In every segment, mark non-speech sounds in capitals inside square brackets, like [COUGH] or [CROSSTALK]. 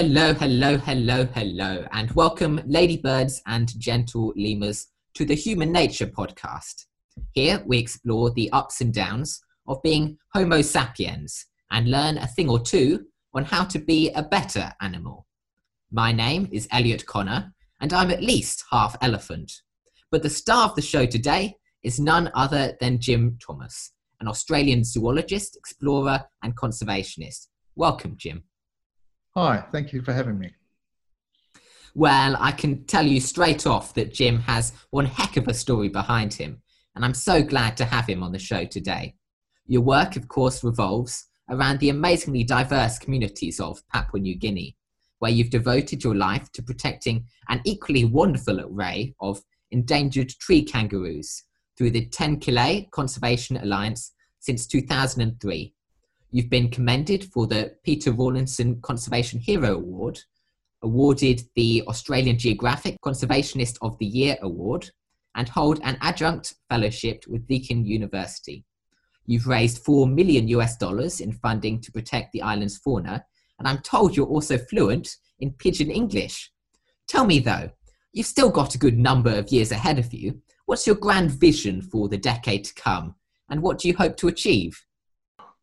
Hello, hello, hello, hello, and welcome, ladybirds and gentle lemurs, to the Human Nature podcast. Here we explore the ups and downs of being Homo sapiens and learn a thing or two on how to be a better animal. My name is Elliot Connor, and I'm at least half elephant. But the star of the show today is none other than Jim Thomas, an Australian zoologist, explorer, and conservationist. Welcome, Jim. Hi, thank you for having me. Well, I can tell you straight off that Jim has one heck of a story behind him, and I'm so glad to have him on the show today. Your work, of course, revolves around the amazingly diverse communities of Papua New Guinea, where you've devoted your life to protecting an equally wonderful array of endangered tree kangaroos through the Tenkile Conservation Alliance since 2003 You've been commended for the Peter Rawlinson Conservation Hero Award, awarded the Australian Geographic Conservationist of the Year Award, and hold an adjunct fellowship with Deakin University. You've raised 4 million US dollars in funding to protect the island's fauna, and I'm told you're also fluent in pidgin English. Tell me though, you've still got a good number of years ahead of you. What's your grand vision for the decade to come, and what do you hope to achieve?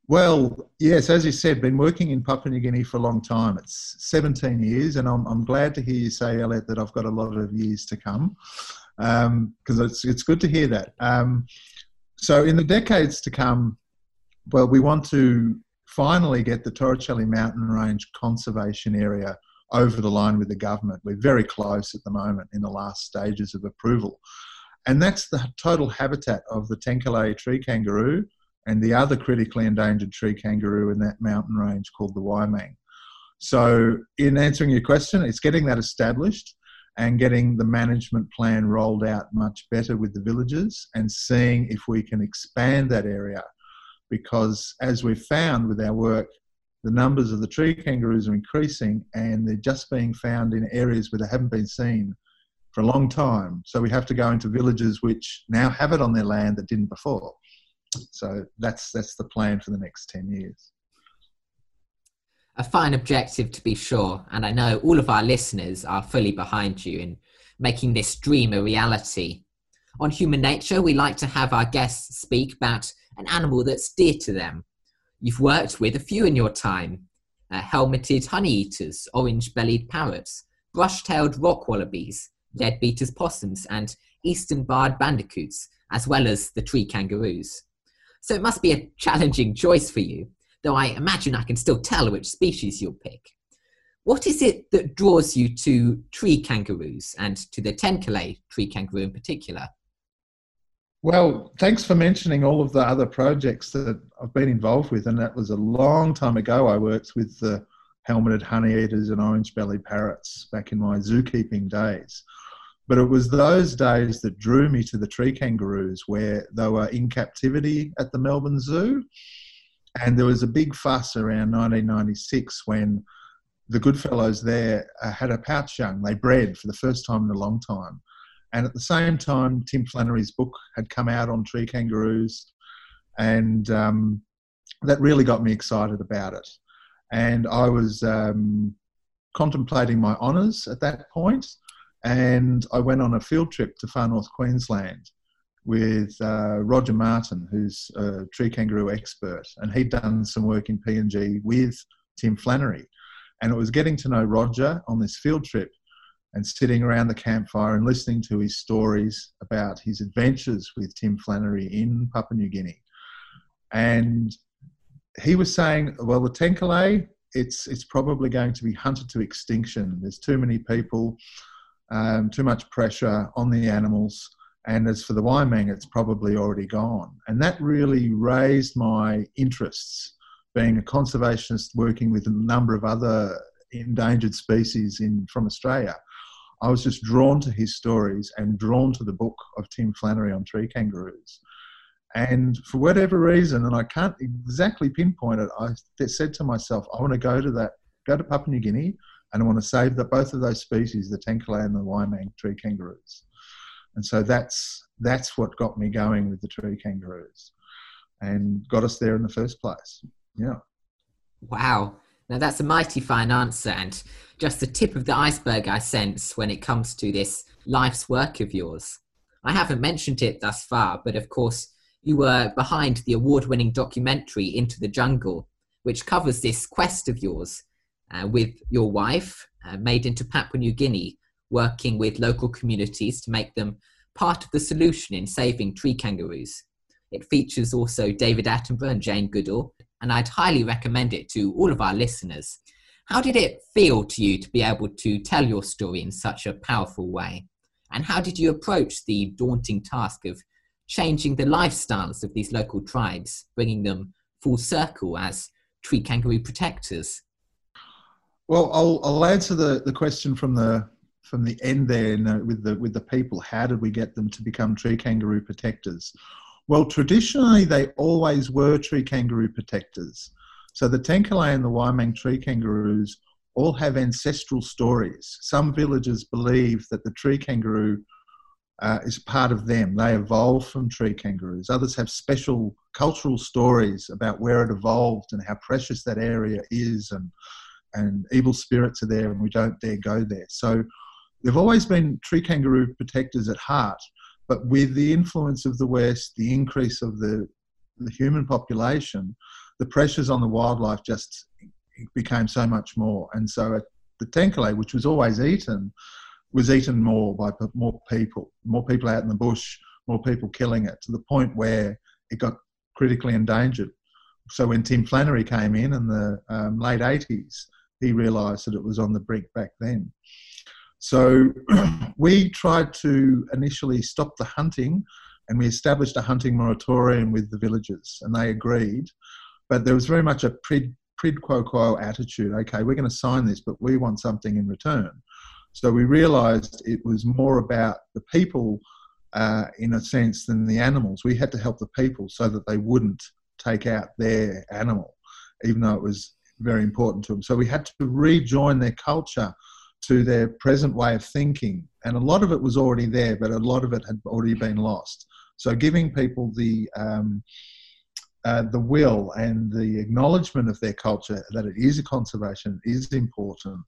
Well, yes, as you said, been working in Papua New Guinea for a long time. It's 17 years, and I'm, I'm glad to hear you say, Elliot, that I've got a lot of years to come, because um, it's, it's good to hear that. Um, so, in the decades to come, well, we want to finally get the Torricelli Mountain Range Conservation Area over the line with the government. We're very close at the moment in the last stages of approval. And that's the total habitat of the Tenkile tree kangaroo, and the other critically endangered tree kangaroo in that mountain range called the Weimang. So, in answering your question, it's getting that established and getting the management plan rolled out much better with the villages and seeing if we can expand that area. Because, as we've found with our work, the numbers of the tree kangaroos are increasing and they're just being found in areas where they haven't been seen for a long time. So, we have to go into villages which now have it on their land that didn't before. So that's that's the plan for the next ten years. A fine objective to be sure, and I know all of our listeners are fully behind you in making this dream a reality. On Human Nature, we like to have our guests speak about an animal that's dear to them. You've worked with a few in your time uh, helmeted honey eaters, orange bellied parrots, brush tailed rock wallabies, leadbeater's possums, and eastern barred bandicoots, as well as the tree kangaroos. So it must be a challenging choice for you, though I imagine I can still tell which species you'll pick. What is it that draws you to tree kangaroos and to the Tenkile tree kangaroo in particular? Well, thanks for mentioning all of the other projects that I've been involved with, and that was a long time ago. I worked with the helmeted honeyeaters and orange bellied parrots back in my zookeeping days. But it was those days that drew me to the tree kangaroos, where they were in captivity at the Melbourne Zoo. And there was a big fuss around 1996 when the Goodfellows there uh, had a pouch young. They bred for the first time in a long time. And at the same time, Tim Flannery's book had come out on tree kangaroos. And um, that really got me excited about it. And I was um, contemplating my honours at that point, and I went on a field trip to far north Queensland with uh, Roger Martin, who's a tree kangaroo expert, and he'd done some work in PNG with Tim Flannery. And it was getting to know Roger on this field trip and sitting around the campfire and listening to his stories about his adventures with Tim Flannery in Papua New Guinea. And he was saying, well, the Tenkile, it's, it's probably going to be hunted to extinction. There's too many people, um, too much pressure on the animals. And as for the Weimang, it's probably already gone. And that really raised my interests, being a conservationist working with a number of other endangered species in, from Australia. I was just drawn to his stories and drawn to the book of Tim Flannery on tree kangaroos. And for whatever reason, and I can't exactly pinpoint it, I said to myself, I want to go to that, go to Papua New Guinea, and I want to save the, both of those species, the Tenkile and the Weimang tree kangaroos. And so that's that's what got me going with the tree kangaroos, and got us there in the first place. Yeah. Wow. Now that's a mighty fine answer, and just the tip of the iceberg I sense when it comes to this life's work of yours. I haven't mentioned it thus far, but of course you were behind the award winning documentary Into the Jungle, which covers this quest of yours uh, with your wife, uh, made into Papua New Guinea, working with local communities to make them part of the solution in saving tree kangaroos. It features also David Attenborough and Jane Goodall, and I'd highly recommend it to all of our listeners. How did it feel to you to be able to tell your story in such a powerful way? And how did you approach the daunting task of changing the lifestyles of these local tribes, bringing them full circle as tree kangaroo protectors? Well, I'll, I'll answer the, the question from the from the end there you know, with the with the people. How did we get them to become tree kangaroo protectors? Well, traditionally they always were tree kangaroo protectors. So the Tenkile and the Weimang tree kangaroos all have ancestral stories. Some villagers believe that the tree kangaroo uh, is part of them. They evolved from tree kangaroos. Others have special cultural stories about where it evolved and how precious that area is, and and evil spirits are there, and we don't dare go there. So they've always been tree kangaroo protectors at heart. But with the influence of the West, the increase of the, the human population, the pressures on the wildlife just became so much more. And so the Tenkile, which was always eaten, was eaten more by more people, more people out in the bush, more people killing it, to the point where it got critically endangered. So when Tim Flannery came in in the um, late 80s, he realised that it was on the brink back then. So [CLEARS THROAT] we tried to initially stop the hunting and we established a hunting moratorium with the villagers and they agreed. But there was very much a prid, prid quo quo attitude. Okay, we're going to sign this, but we want something in return. So we realized it was more about the people uh, in a sense than the animals. We had to help the people so that they wouldn't take out their animal, even though it was very important to them. So we had to rejoin their culture to their present way of thinking. And a lot of it was already there, but a lot of it had already been lost. So giving people the um, uh, the will and the acknowledgement of their culture that it is a conservation is important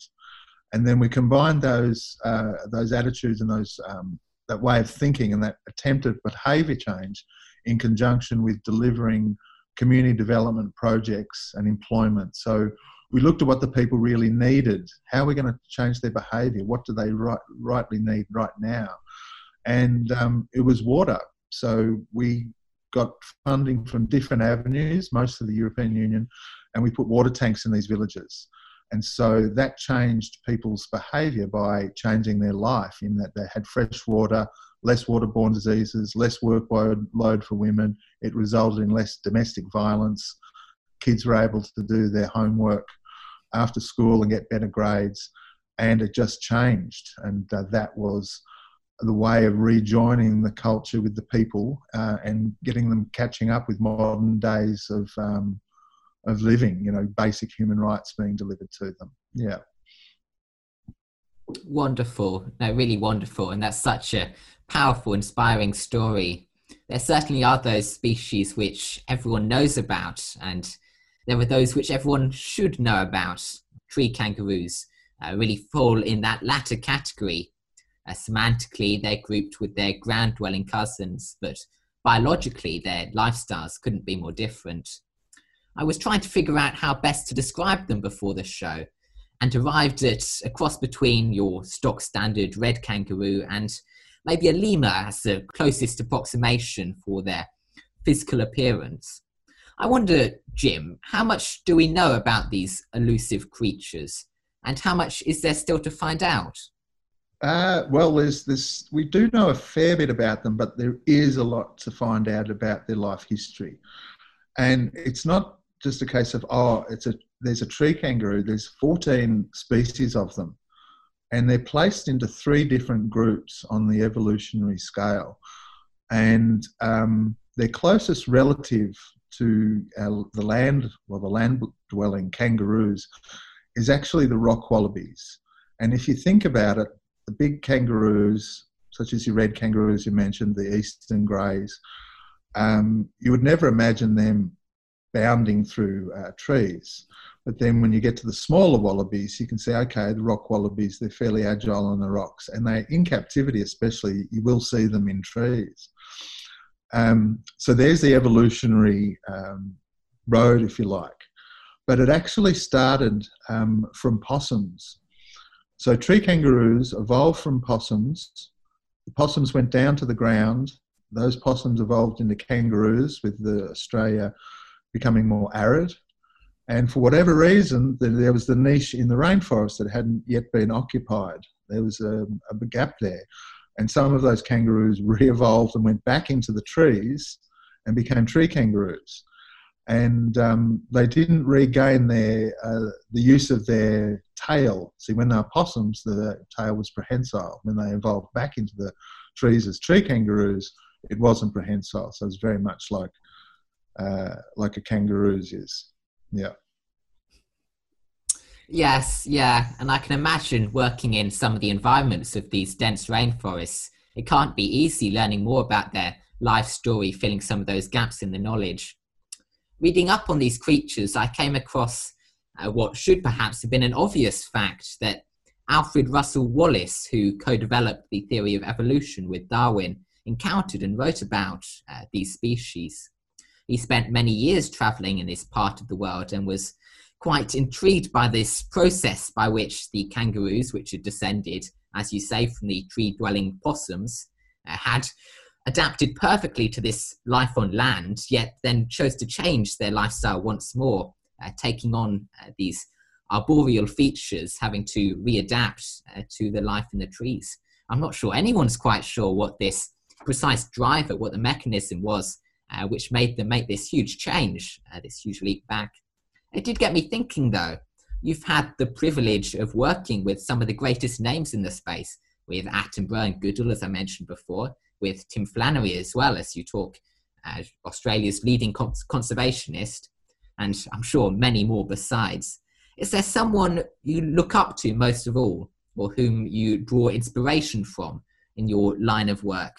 and then we combine those uh, those attitudes and those um, that way of thinking and that attempted behaviour change in conjunction with delivering community development projects and employment. So we looked at what the people really needed. How are we going to change their behaviour? What do they right, rightly need right now? And um, it was water. So we got funding from different avenues, most of the European Union, and we put water tanks in these villages. And so that changed people's behaviour by changing their life in that they had fresh water, less waterborne diseases, less workload load for women. It resulted in less domestic violence. Kids were able to do their homework after school and get better grades. And it just changed. And uh, that was the way of rejoining the culture with the people uh, and getting them catching up with modern days of um, of living. You know, basic human rights being delivered to them. Yeah. Wonderful, no, really wonderful, and that's such a powerful, inspiring story. There certainly are those species which everyone knows about, and there are those which everyone should know about. Tree kangaroos uh, really fall in that latter category. Uh, semantically, they're grouped with their ground dwelling cousins, but biologically, their lifestyles couldn't be more different. I was trying to figure out how best to describe them before the show, and arrived at a cross between your stock standard red kangaroo and maybe a lemur as the closest approximation for their physical appearance. I wonder, Jim, how much do we know about these elusive creatures, and how much is there still to find out? Uh, well, there's this. We do know a fair bit about them, but there is a lot to find out about their life history, and it's not just a case of oh, it's a there's a tree kangaroo, there's 14 species of them, and they're placed into three different groups on the evolutionary scale. And um, their closest relative to our, the land, well, the land dwelling kangaroos, is actually the rock wallabies. And if you think about it, the big kangaroos, such as your red kangaroos you mentioned, the eastern greys, um, you would never imagine them bounding through uh, trees. But then when you get to the smaller wallabies, you can say, okay, the rock wallabies, they're fairly agile on the rocks. And they, in captivity especially, you will see them in trees. Um, so there's the evolutionary um, road, if you like. But it actually started um, from possums. So tree kangaroos evolved from possums. The possums went down to the ground. Those possums evolved into kangaroos, with the Australia becoming more arid. And for whatever reason, there was the niche in the rainforest that hadn't yet been occupied. There was a, a gap there. And some of those kangaroos [LAUGHS] re evolved and went back into the trees and became tree kangaroos. And um, they didn't regain their, uh, the use of their tail. See, when they were possums, the tail was prehensile. When they evolved back into the trees as tree kangaroos, it wasn't prehensile. So it's very much like, uh, like a kangaroo's is. Yeah. Yes, yeah. And I can imagine working in some of the environments of these dense rainforests. It can't be easy learning more about their life story, filling some of those gaps in the knowledge. Reading up on these creatures, I came across uh, what should perhaps have been an obvious fact that Alfred Russel Wallace, who co developed the theory of evolution with Darwin, encountered and wrote about uh, these species. He spent many years traveling in this part of the world and was quite intrigued by this process by which the kangaroos, which had descended, as you say, from the tree dwelling possums, uh, had adapted perfectly to this life on land, yet then chose to change their lifestyle once more, uh, taking on uh, these arboreal features, having to readapt uh, to the life in the trees. I'm not sure anyone's quite sure what this precise driver, what the mechanism was uh, which made them make this huge change, uh, this huge leap back. It did get me thinking, though. You've had the privilege of working with some of the greatest names in the space, with Attenborough and Goodall, as I mentioned before, with Tim Flannery as well, as you talk, uh, Australia's leading cons- conservationist, and I'm sure many more besides. Is there someone you look up to most of all, or whom you draw inspiration from in your line of work?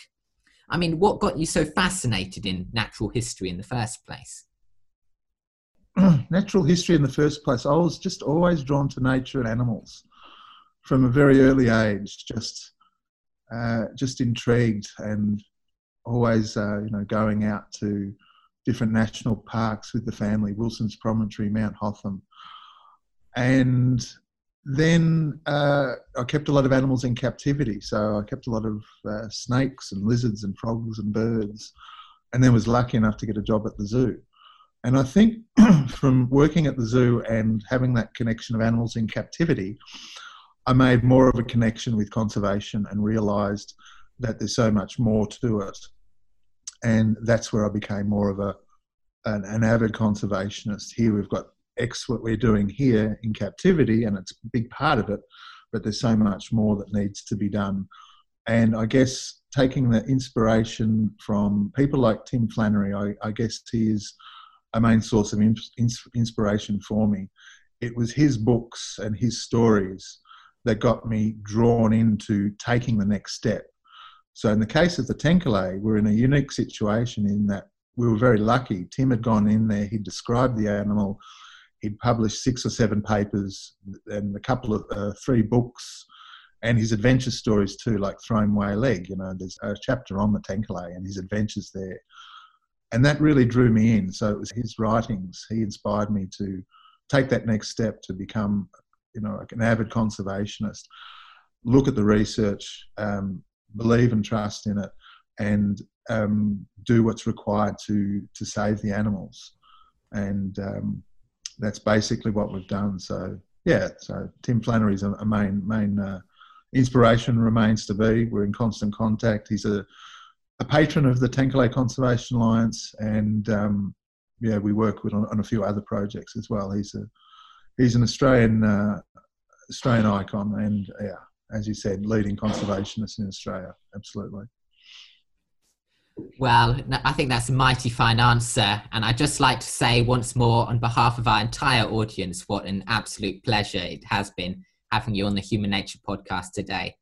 I mean, what got you so fascinated in natural history in the first place? [CLEARS THROAT] natural history in the first place, I was just always drawn to nature and animals from a very early age. Just, uh, just intrigued and always, uh, you know, going out to different national parks with the family, Wilson's Promontory, Mount Hotham, and then uh, I kept a lot of animals in captivity. So I kept a lot of uh, snakes and lizards and frogs and birds, and then was lucky enough to get a job at the zoo. And I think [CLEARS THROAT] from working at the zoo and having that connection of animals in captivity, I made more of a connection with conservation and realised that there's so much more to it. And that's where I became more of a an, an avid conservationist. Here we've got X what we're doing here in captivity, and it's a big part of it, but there's so much more that needs to be done and I guess taking the inspiration from people like Tim Flannery, I, I guess he is a main source of in, inspiration for me. It was his books and his stories that got me drawn into taking the next step. So, in the case of the Tenkile, we're in a unique situation in that we were very lucky. Tim had gone in there, he described the animal, he'd published six or seven papers and a couple of uh, three books and his adventure stories too, like throwing away a leg. You know, there's a chapter on the Tenkile and his adventures there. And that really drew me in. So it was his writings. He inspired me to take that next step to become, you know, like an avid conservationist, look at the research, um, believe and trust in it, and um, do what's required to to save the animals. And um, that's basically what we've done. So yeah, so Tim Flannery's a, a main main uh, inspiration remains to be. We're in constant contact. He's a, a patron of the Tenkile Conservation Alliance, and um, yeah, we work with on, on, a few other projects as well. He's a he's an Australian uh, Australian icon, and yeah, as you said, leading conservationist in Australia. Absolutely. Well, I think that's a mighty fine answer. And I'd just like to say once more, on behalf of our entire audience, what an absolute pleasure it has been having you on the Human Nature podcast today.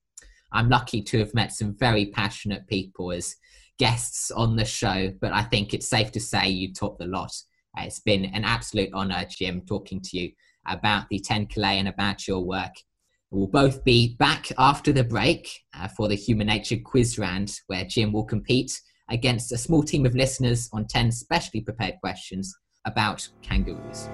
I'm lucky to have met some very passionate people as guests on the show, but I think it's safe to say you taught the lot. It's been an absolute honour, Jim, talking to you about the Tenkile and about your work. We'll both be back after the break uh, for the Human Nature quiz round, where Jim will compete against a small team of listeners on 10 specially prepared questions about kangaroos.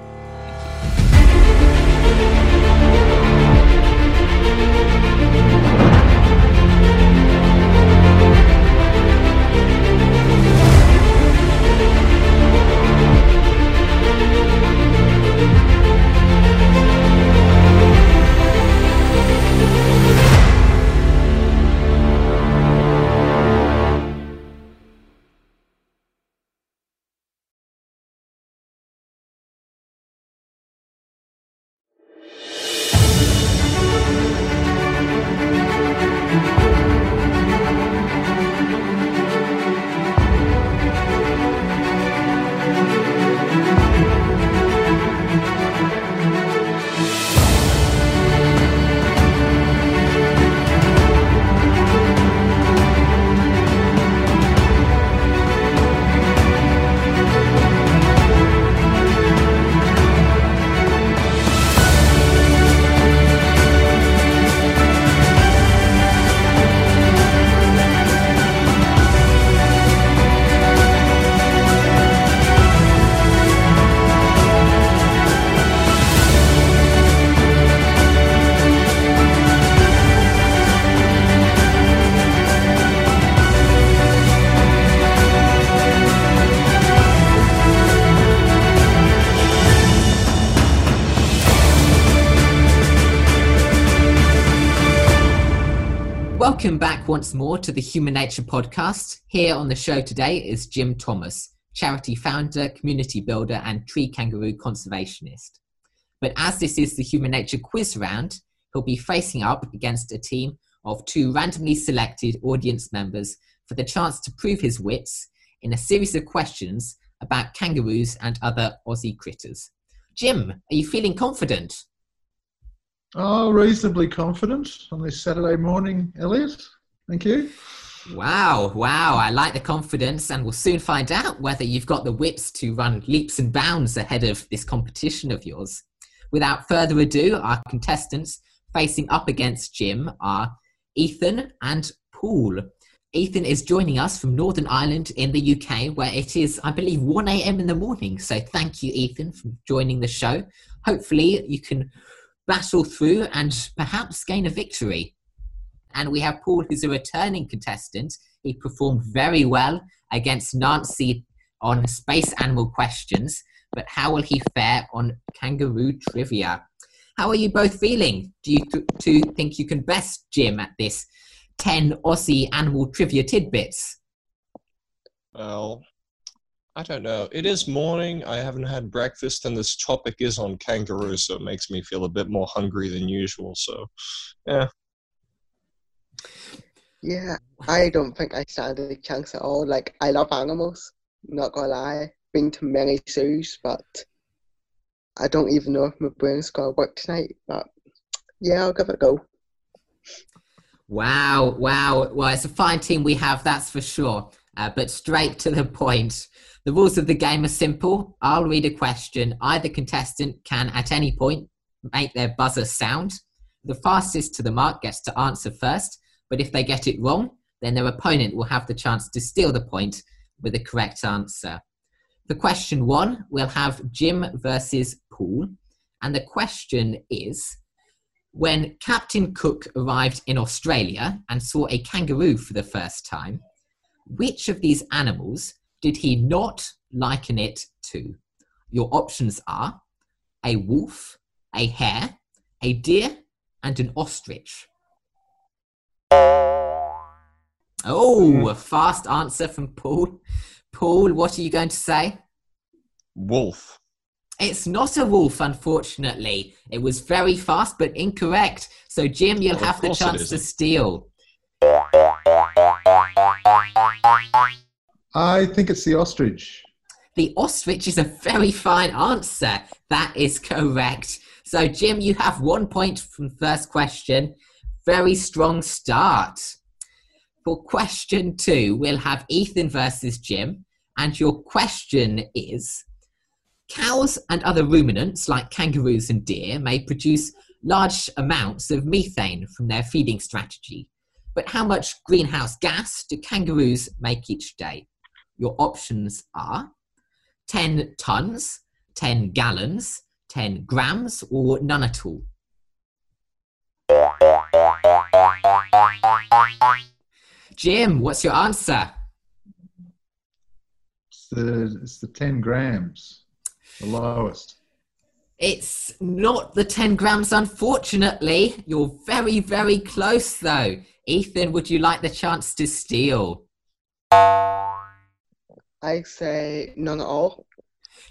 Welcome back once more to the Human Nature podcast. Here on the show today is Jim Thomas, charity founder, community builder, and tree kangaroo conservationist. But as this is the Human Nature quiz round, he'll be facing up against a team of two randomly selected audience members for the chance to prove his wits in a series of questions about kangaroos and other Aussie critters. Jim, are you feeling confident? Oh, reasonably confident on this Saturday morning, Elliot. Thank you. Wow, wow. I like the confidence, and we'll soon find out whether you've got the wits to run leaps and bounds ahead of this competition of yours. Without further ado, our contestants facing up against Jim are Ethan and Paul. Ethan is joining us from Northern Ireland in the UK, where it is, I believe, 1 a.m. in the morning. So thank you, Ethan, for joining the show. Hopefully, you can battle through and perhaps gain a victory. And we have Paul, who's a returning contestant. He performed very well against Nancy on space animal questions, but how will he fare on kangaroo trivia? How are you both feeling? Do you th- two think you can best Jim at this 10 Aussie animal trivia tidbits? Well, I don't know. It is morning. I haven't had breakfast, and this topic is on kangaroos, so it makes me feel a bit more hungry than usual. So, yeah. Yeah, I don't think I stand a chance at all. Like, I love animals, not gonna lie. Been to many zoos, but I don't even know if my brain's gonna work tonight. But yeah, I'll give it a go. Wow, wow. Well, it's a fine team we have, that's for sure. Uh, but straight to the point. The rules of the game are simple. I'll read a question. Either contestant can, at any point, make their buzzer sound. The fastest to the mark gets to answer first, but if they get it wrong, then their opponent will have the chance to steal the point with the correct answer. For question one, we'll have Jim versus Paul. And the question is When Captain Cook arrived in Australia and saw a kangaroo for the first time, which of these animals did he not liken it to? Your options are a wolf, a hare, a deer, and an ostrich. Oh, a fast answer from Paul. Paul, what are you going to say? Wolf. It's not a wolf, unfortunately. It was very fast, but incorrect. So, Jim, you'll Well, have the chance to steal. I think it's the ostrich. The ostrich is a very fine answer. That is correct. So, Jim, you have one point from first question. Very strong start. For question two, we'll have Ethan versus Jim. And your question is Cows and other ruminants, like kangaroos and deer, may produce large amounts of methane from their feeding strategy. But how much greenhouse gas do kangaroos make each day? Your options are 10 tons, 10 gallons, 10 grams, or none at all. Jim, what's your answer? It's the, it's the 10 grams, the lowest. It's not the 10 grams, unfortunately. You're very, very close, though. Ethan, would you like the chance to steal? I say none at all.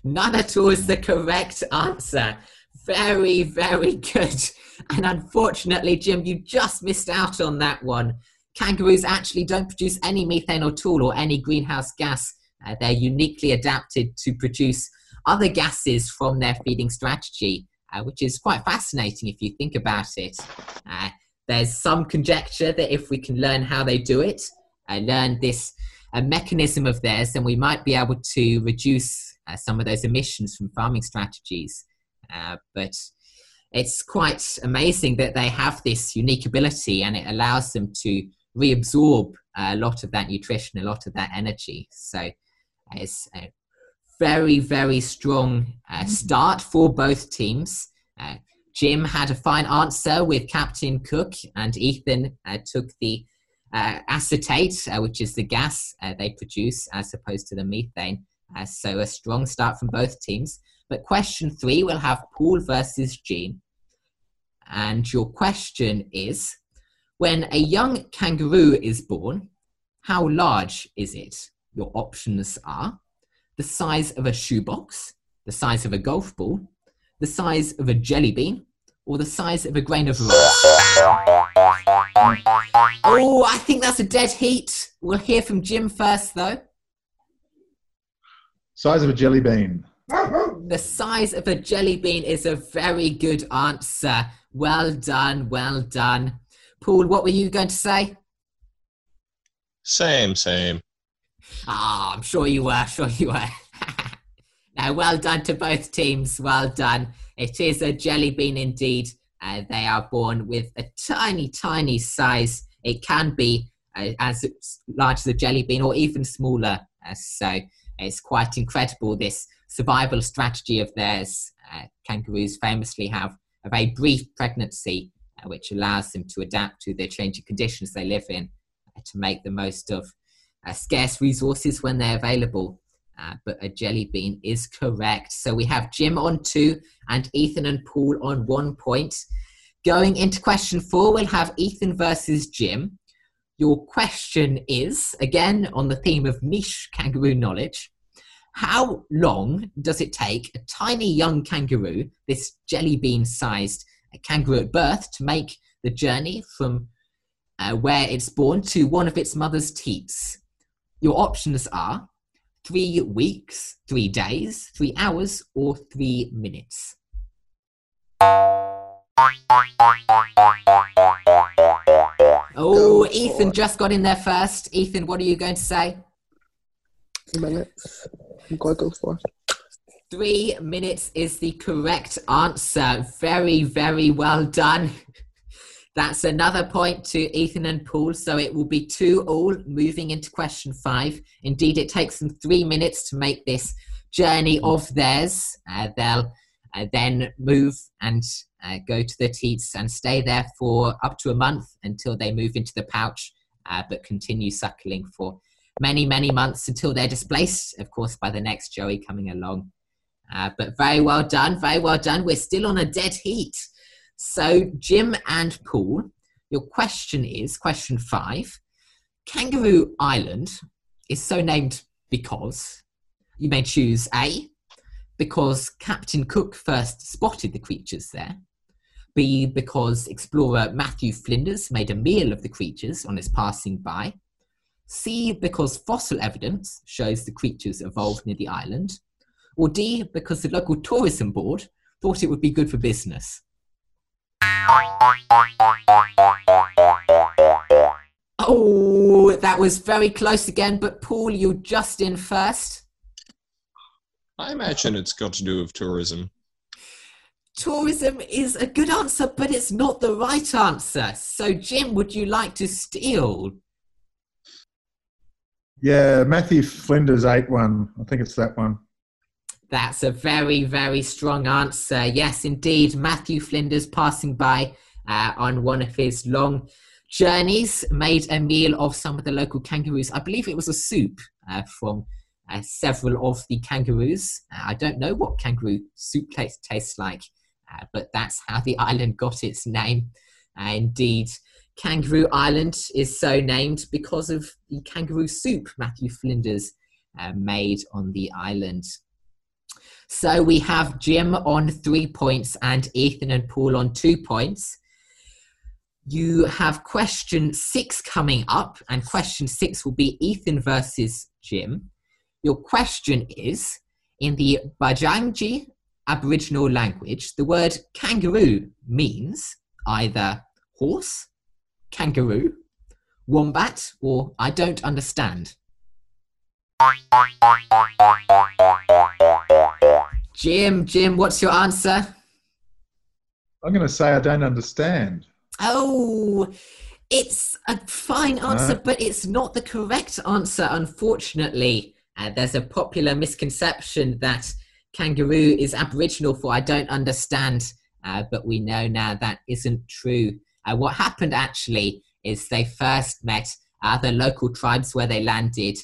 None at all is the correct answer. Very, very good. And unfortunately, Jim, you just missed out on that one. Kangaroos actually don't produce any methane at all or any greenhouse gas. Uh, they're uniquely adapted to produce other gases from their feeding strategy, uh, which is quite fascinating if you think about it. Uh, there's some conjecture that if we can learn how they do it, uh, learn this uh, mechanism of theirs, then we might be able to reduce uh, some of those emissions from farming strategies. Uh, but it's quite amazing that they have this unique ability and it allows them to reabsorb a lot of that nutrition, a lot of that energy. So it's a very, very strong uh, start for both teams. Uh, Jim had a fine answer with Captain Cook, and Ethan uh, took the uh, acetate, uh, which is the gas uh, they produce as opposed to the methane. Uh, so a strong start from both teams. But question three, we'll have Paul versus Jim. And your question is when a young kangaroo is born, how large is it? Your options are the size of a shoebox, the size of a golf ball, the size of a jelly bean, or the size of a grain of rice. Oh, I think that's a dead heat. We'll hear from Jim first, though. Size of a jelly bean. The size of a jelly bean is a very good answer. Well done, well done. Paul, what were you going to say? Same, same. Ah, I'm sure you were, sure you were. [LAUGHS] now, well done to both teams. Well done. It is a jelly bean indeed. Uh, they are born with a tiny, tiny size. It can be uh, as large as a jelly bean or even smaller. Uh, so it's quite incredible this survival strategy of theirs. Uh, kangaroos famously have a very brief pregnancy, uh, which allows them to adapt to the changing conditions they live in uh, to make the most of scarce resources when they're available. Uh, but a jelly bean is correct. So we have Jim on two and Ethan and Paul on one point. Going into question four, we'll have Ethan versus Jim. Your question is, again, on the theme of niche kangaroo knowledge. How long does it take a tiny young kangaroo, this jelly bean sized kangaroo at birth, to make the journey from uh, where it's born to one of its mother's teats. Your options are three weeks, three days, three hours, or three minutes. Oh, Ethan just got in there first. Ethan, what are you going to say? Minutes. I'm going to go for Three minutes is the correct answer. Very, very well done. That's another point to Ethan and Paul. So it will be two all moving into question five. Indeed, it takes them three minutes to make this journey of theirs. Uh, they'll uh, then move and uh, go to the teats and stay there for up to a month until they move into the pouch, uh, but continue suckling for many, many months until they're displaced, of course, by the next Joey coming along. Uh, but very well done, very well done. We're still on a dead heat. So, Jim and Paul, your question is question five Kangaroo Island is so named because you may choose A, because Captain Cook first spotted the creatures there, B, because explorer Matthew Flinders made a meal of the creatures on his passing by, C, because fossil evidence shows the creatures evolved near the island, or D, because the local tourism board thought it would be good for business. Oh, that was very close again, but Paul, you're just in first. I imagine it's got to do with tourism. Tourism is a good answer, but it's not the right answer. So, Jim, would you like to steal? Yeah, Matthew Flinders ate one. I think it's that one. That's a very, very strong answer. Yes, indeed. Matthew Flinders passing by uh, on one of his long journeys made a meal of some of the local kangaroos. I believe it was a soup uh, from uh, several of the kangaroos. Uh, I don't know what kangaroo soup tastes, like, uh, but that's how the island got its name. Uh, indeed, Kangaroo Island is so named because of the kangaroo soup Matthew Flinders made on the island. So we have Jim on three points and Ethan and Paul on two points. You have question six coming up, and question six will be Ethan versus Jim. Your question is In the Bagandji Aboriginal language, the word kangaroo means either horse, kangaroo, wombat, or I don't understand. Jim, Jim, what's your answer? I'm going to say I don't understand. Oh, it's a fine answer, no. but it's not the correct answer, unfortunately. Uh, there's a popular misconception that kangaroo is Aboriginal for I don't understand, uh, but we know now that isn't true. Uh, what happened actually is they first met other local tribes where they landed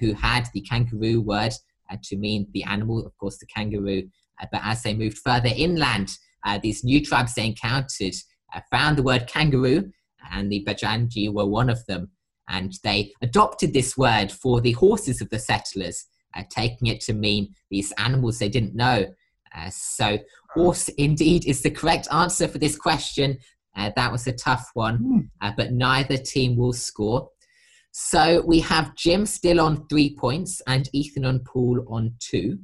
who had the kangaroo word uh, to mean the animal, of course, the kangaroo. Uh, but as they moved further inland, uh, these new tribes they encountered found the word kangaroo, and the Bagandji were one of them. And they adopted this word for the horses of the settlers, taking it to mean these animals they didn't know. Uh, so, horse indeed is the correct answer for this question. Uh, that was a tough one, hmm. uh, but neither team will score. So we have Jim still on three points and Ethan and Paul on two.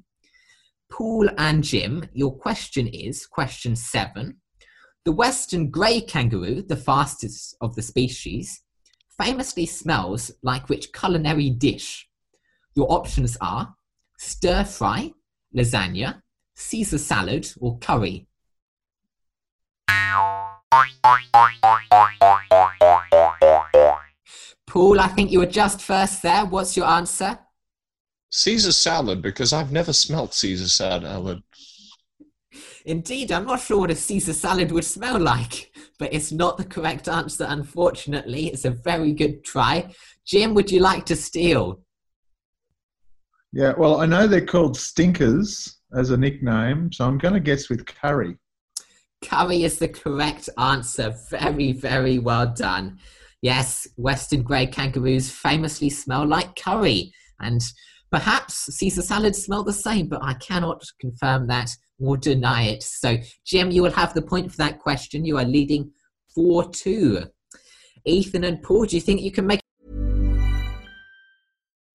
Paul and Jim, your question is question seven. The western grey kangaroo, the fastest of the species, famously smells like which culinary dish? Your options are stir fry, lasagna, Caesar salad, or curry. Paul, I think you were just first there. What's your answer? Caesar salad, because I've never smelt Caesar salad. Indeed, I'm not sure what a Caesar salad would smell like, but it's not the correct answer, unfortunately. It's a very good try. Jim, would you like to steal? Yeah, well, I know they're called stinkers as a nickname, so I'm going to guess with curry. Curry is the correct answer. Very, very well done. Yes, Western grey kangaroos famously smell like curry, and perhaps Caesar salads smell the same, but I cannot confirm that or deny it. So, Jim, you will have the point for that question. You are leading 4 2. Ethan and Paul, do you think you can make